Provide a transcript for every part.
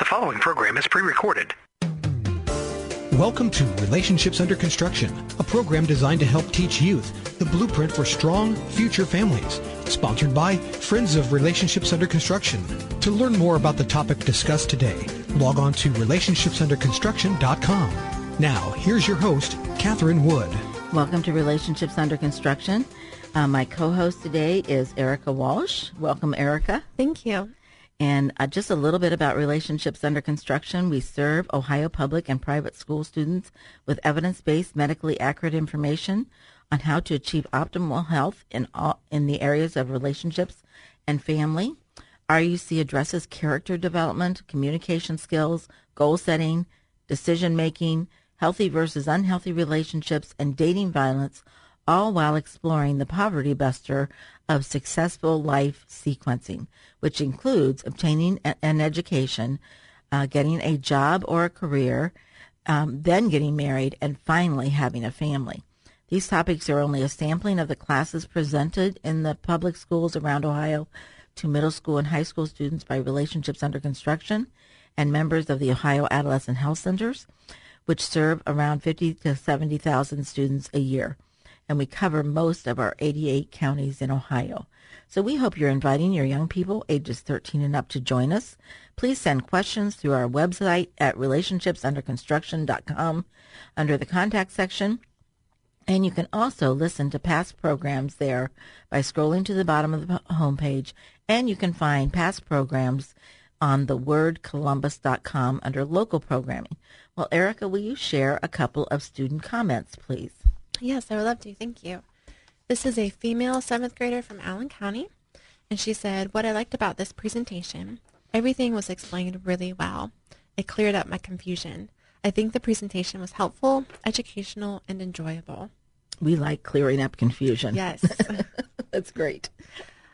The following program is pre-recorded. Welcome to Relationships Under Construction, a program designed to help teach youth the blueprint for strong future families. Sponsored by Friends of Relationships Under Construction. To learn more about the topic discussed today, log on to relationshipsunderconstruction.com. Now, here's your host, Catherine Wood. Welcome to Relationships Under Construction. Uh, my co-host today is Erica Walsh. Welcome, Erica. Thank you. And uh, just a little bit about relationships under construction. We serve Ohio public and private school students with evidence-based, medically accurate information on how to achieve optimal health in all, in the areas of relationships and family. RUC addresses character development, communication skills, goal setting, decision making, healthy versus unhealthy relationships, and dating violence, all while exploring the poverty buster of successful life sequencing, which includes obtaining an education, uh, getting a job or a career, um, then getting married, and finally having a family. These topics are only a sampling of the classes presented in the public schools around Ohio to middle school and high school students by Relationships Under Construction and members of the Ohio Adolescent Health Centers, which serve around 50 to 70,000 students a year and we cover most of our 88 counties in Ohio. So we hope you're inviting your young people ages 13 and up to join us. Please send questions through our website at relationshipsunderconstruction.com under the contact section. And you can also listen to past programs there by scrolling to the bottom of the homepage. And you can find past programs on the thewordcolumbus.com under local programming. Well, Erica, will you share a couple of student comments, please? Yes, I would love to. Thank you. This is a female seventh grader from Allen County, and she said, What I liked about this presentation, everything was explained really well. It cleared up my confusion. I think the presentation was helpful, educational, and enjoyable. We like clearing up confusion. Yes. That's great.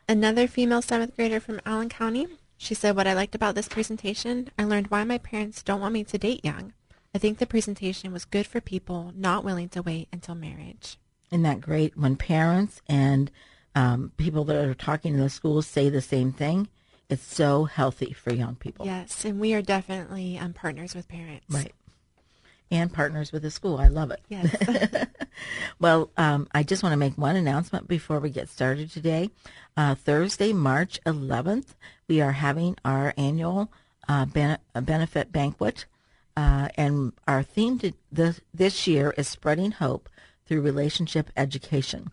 Another female seventh grader from Allen County. She said, What I liked about this presentation, I learned why my parents don't want me to date young. I think the presentation was good for people not willing to wait until marriage. Isn't that great? When parents and um, people that are talking in the schools say the same thing, it's so healthy for young people. Yes, and we are definitely um, partners with parents. Right. And partners with the school. I love it. Yes. well, um, I just want to make one announcement before we get started today. Uh, Thursday, March 11th, we are having our annual uh, ben- benefit banquet uh, and our theme this, this year is spreading hope through relationship education.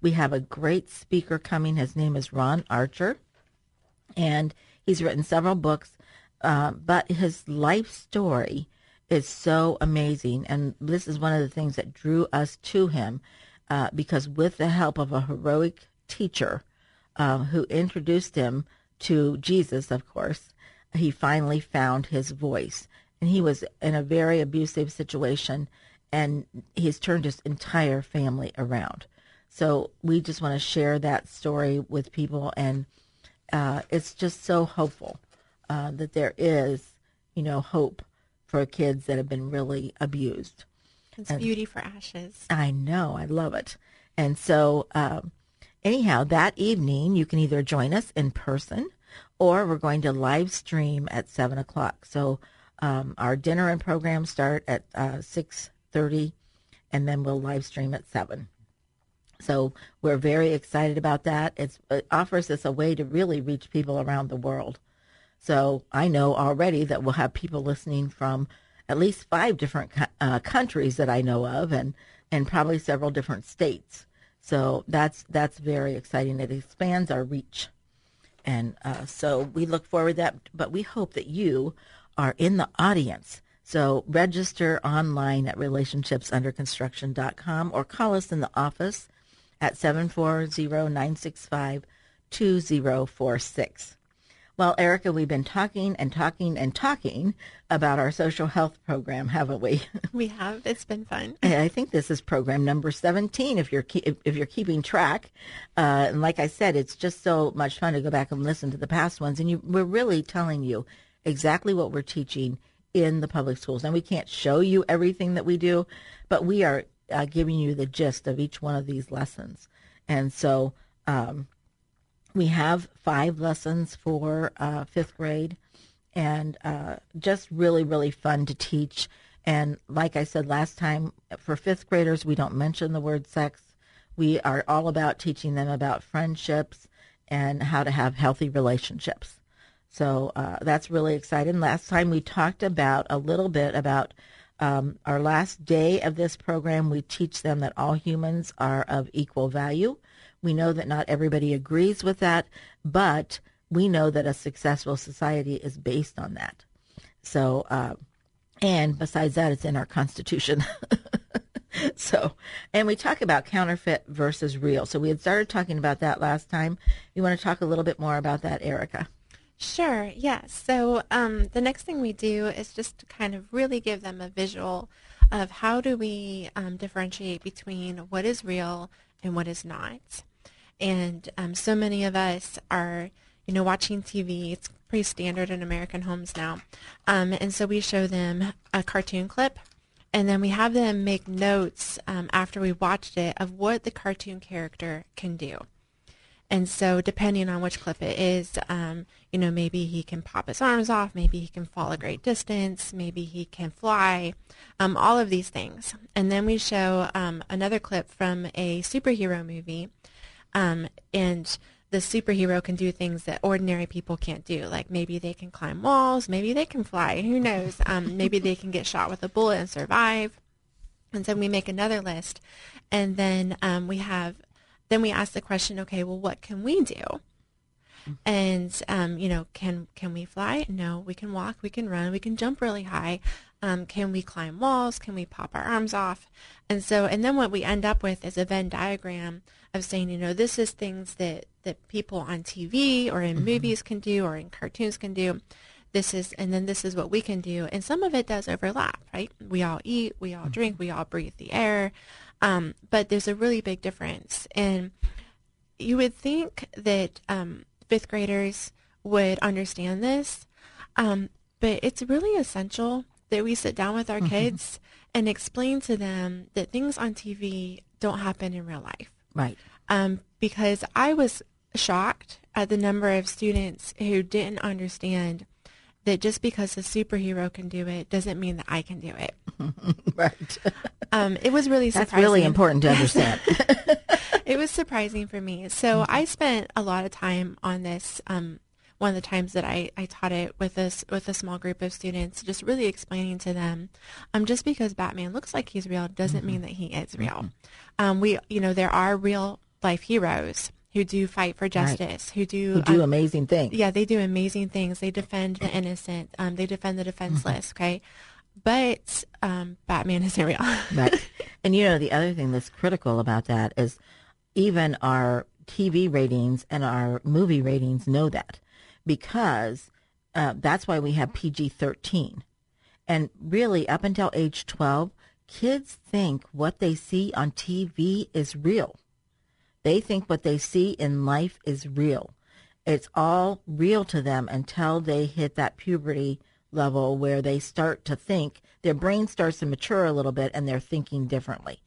We have a great speaker coming. His name is Ron Archer, and he's written several books, uh, but his life story is so amazing. And this is one of the things that drew us to him uh, because, with the help of a heroic teacher uh, who introduced him to Jesus, of course, he finally found his voice and he was in a very abusive situation and he's turned his entire family around. So we just want to share that story with people, and uh, it's just so hopeful uh, that there is, you know, hope for kids that have been really abused. It's and beauty for ashes. I know, I love it. And so, um, anyhow, that evening you can either join us in person, or we're going to live stream at seven o'clock. So um, our dinner and program start at uh, 6.30, and then we'll live stream at 7. So we're very excited about that. It's, it offers us a way to really reach people around the world. So I know already that we'll have people listening from at least five different uh, countries that I know of, and and probably several different states. So that's that's very exciting. It expands our reach, and uh, so we look forward to that. But we hope that you are in the audience. So register online at relationshipsunderconstruction.com or call us in the office at 740-965-2046. Well, Erica, we've been talking and talking and talking about our social health program, haven't we? We have. It's been fun. And I think this is program number 17 if you're ke- if you're keeping track. Uh, and like I said, it's just so much fun to go back and listen to the past ones and you we're really telling you exactly what we're teaching in the public schools. And we can't show you everything that we do, but we are uh, giving you the gist of each one of these lessons. And so um, we have five lessons for uh, fifth grade and uh, just really, really fun to teach. And like I said last time, for fifth graders, we don't mention the word sex. We are all about teaching them about friendships and how to have healthy relationships. So uh, that's really exciting. Last time we talked about a little bit about um, our last day of this program. We teach them that all humans are of equal value we know that not everybody agrees with that, but we know that a successful society is based on that. So, uh, and besides that, it's in our Constitution. so, and we talk about counterfeit versus real. So we had started talking about that last time. You want to talk a little bit more about that, Erica? Sure, yeah. So um, the next thing we do is just to kind of really give them a visual of how do we um, differentiate between what is real and what is not. And um, so many of us are, you know, watching TV. It's pretty standard in American homes now. Um, and so we show them a cartoon clip and then we have them make notes um, after we watched it of what the cartoon character can do. And so, depending on which clip it is, um, you know, maybe he can pop his arms off, maybe he can fall a great distance, maybe he can fly, um, all of these things. And then we show um, another clip from a superhero movie um, and the superhero can do things that ordinary people can't do. Like maybe they can climb walls, maybe they can fly, who knows? Um, maybe they can get shot with a bullet and survive. And so we make another list. And then um, we have, then we ask the question, okay, well, what can we do? And um, you know, can can we fly? No, we can walk, we can run, we can jump really high. Um, can we climb walls? Can we pop our arms off? And so, and then what we end up with is a Venn diagram of saying, you know, this is things that, that people on TV or in mm-hmm. movies can do or in cartoons can do. This is, and then this is what we can do. And some of it does overlap, right? We all eat, we all mm-hmm. drink, we all breathe the air. Um, but there's a really big difference. And you would think that um, fifth graders would understand this, um, but it's really essential that we sit down with our mm-hmm. kids and explain to them that things on TV don't happen in real life. Right. Um, because I was shocked at the number of students who didn't understand that just because a superhero can do it doesn't mean that I can do it. right. Um, it was really surprising. That's really important to understand. it was surprising for me. So mm-hmm. I spent a lot of time on this um, one of the times that I, I taught it with this with a small group of students, just really explaining to them, um, just because Batman looks like he's real doesn't mm-hmm. mean that he is real. Mm-hmm. Um, we you know there are real life heroes who do fight for justice, right. who do who do um, amazing things. Yeah, they do amazing things. They defend the innocent. Um, they defend the defenseless. Mm-hmm. Okay, but um, Batman isn't real. right. And you know the other thing that's critical about that is even our TV ratings and our movie ratings know that because uh, that's why we have PG 13. And really, up until age 12, kids think what they see on TV is real. They think what they see in life is real. It's all real to them until they hit that puberty level where they start to think, their brain starts to mature a little bit and they're thinking differently.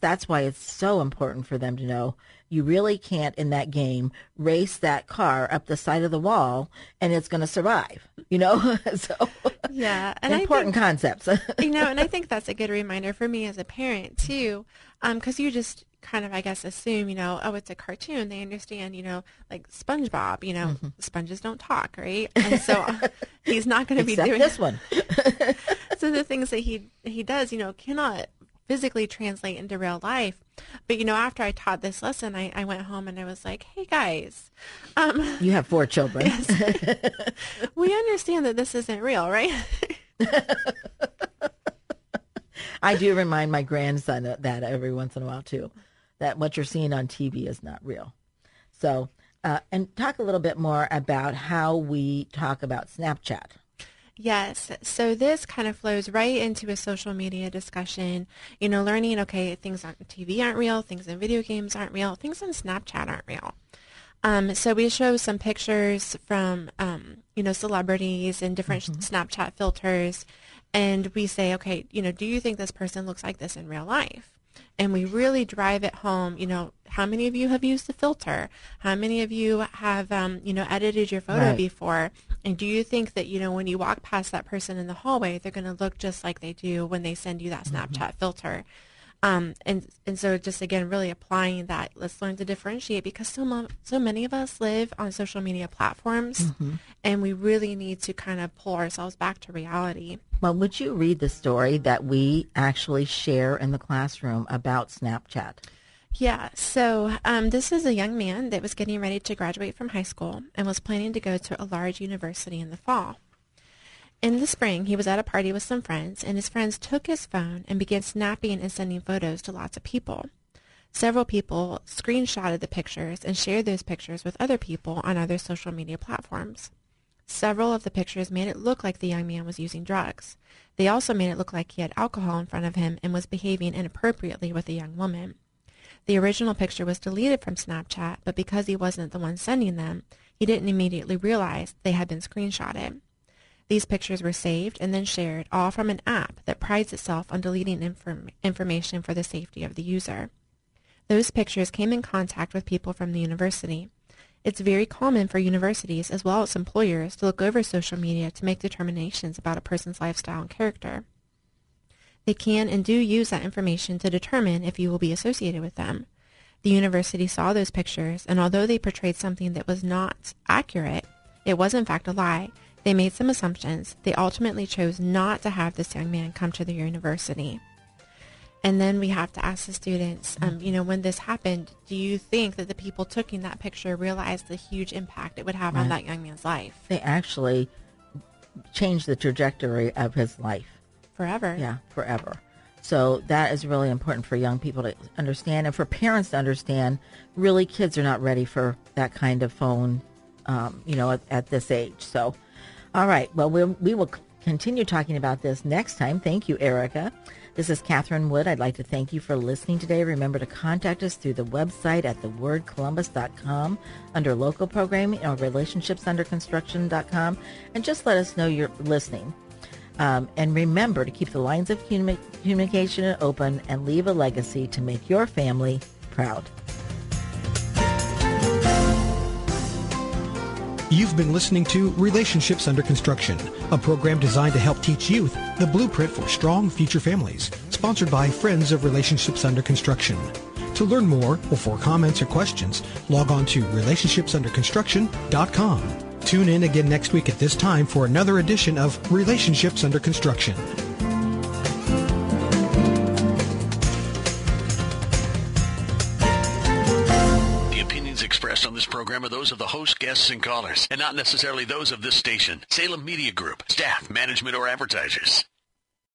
That's why it's so important for them to know you really can't in that game race that car up the side of the wall and it's going to survive you know so yeah and important think, concepts you know and i think that's a good reminder for me as a parent too because um, you just kind of i guess assume you know oh it's a cartoon they understand you know like spongebob you know mm-hmm. sponges don't talk right and so he's not going to be doing this one so the things that he he does you know cannot physically translate into real life. But you know, after I taught this lesson, I, I went home and I was like, "Hey guys, um, you have four children. Yes, we understand that this isn't real, right?" I do remind my grandson that every once in a while too, that what you're seeing on TV is not real. So Uh, and talk a little bit more about how we talk about Snapchat. Yes. So this kind of flows right into a social media discussion. You know, learning, okay, things on TV aren't real, things in video games aren't real, things on Snapchat aren't real. Um, so we show some pictures from, um, you know, celebrities and different mm-hmm. Snapchat filters. And we say, okay, you know, do you think this person looks like this in real life? And we really drive it home. You know, how many of you have used the filter? How many of you have, um, you know, edited your photo right. before? And do you think that, you know, when you walk past that person in the hallway, they're going to look just like they do when they send you that mm-hmm. Snapchat mm-hmm. filter? Um, and and so just again, really applying that. Let's learn to differentiate because so mo- so many of us live on social media platforms, mm-hmm. and we really need to kind of pull ourselves back to reality. Well, would you read the story that we actually share in the classroom about Snapchat? Yeah, so um, this is a young man that was getting ready to graduate from high school and was planning to go to a large university in the fall. In the spring, he was at a party with some friends, and his friends took his phone and began snapping and sending photos to lots of people. Several people screenshotted the pictures and shared those pictures with other people on other social media platforms. Several of the pictures made it look like the young man was using drugs. They also made it look like he had alcohol in front of him and was behaving inappropriately with a young woman. The original picture was deleted from Snapchat, but because he wasn't the one sending them, he didn't immediately realize they had been screenshotted. These pictures were saved and then shared, all from an app that prides itself on deleting inform- information for the safety of the user. Those pictures came in contact with people from the university. It's very common for universities as well as employers to look over social media to make determinations about a person's lifestyle and character. They can and do use that information to determine if you will be associated with them. The university saw those pictures, and although they portrayed something that was not accurate, it was in fact a lie, they made some assumptions. They ultimately chose not to have this young man come to the university. And then we have to ask the students, um, you know, when this happened, do you think that the people taking that picture realized the huge impact it would have right. on that young man's life? They actually changed the trajectory of his life. Forever. Yeah, forever. So that is really important for young people to understand and for parents to understand. Really, kids are not ready for that kind of phone, um, you know, at, at this age. So all right. Well, we'll we will continue talking about this next time. Thank you, Erica. This is Catherine Wood. I'd like to thank you for listening today. Remember to contact us through the website at thewordcolumbus.com under local programming or relationshipsunderconstruction.com and just let us know you're listening. Um, and remember to keep the lines of communication open and leave a legacy to make your family proud. You've been listening to Relationships Under Construction, a program designed to help teach youth the blueprint for strong future families, sponsored by Friends of Relationships Under Construction. To learn more or for comments or questions, log on to relationshipsunderconstruction.com. Tune in again next week at this time for another edition of Relationships Under Construction. Program are those of the host, guests, and callers, and not necessarily those of this station, Salem Media Group, staff, management, or advertisers.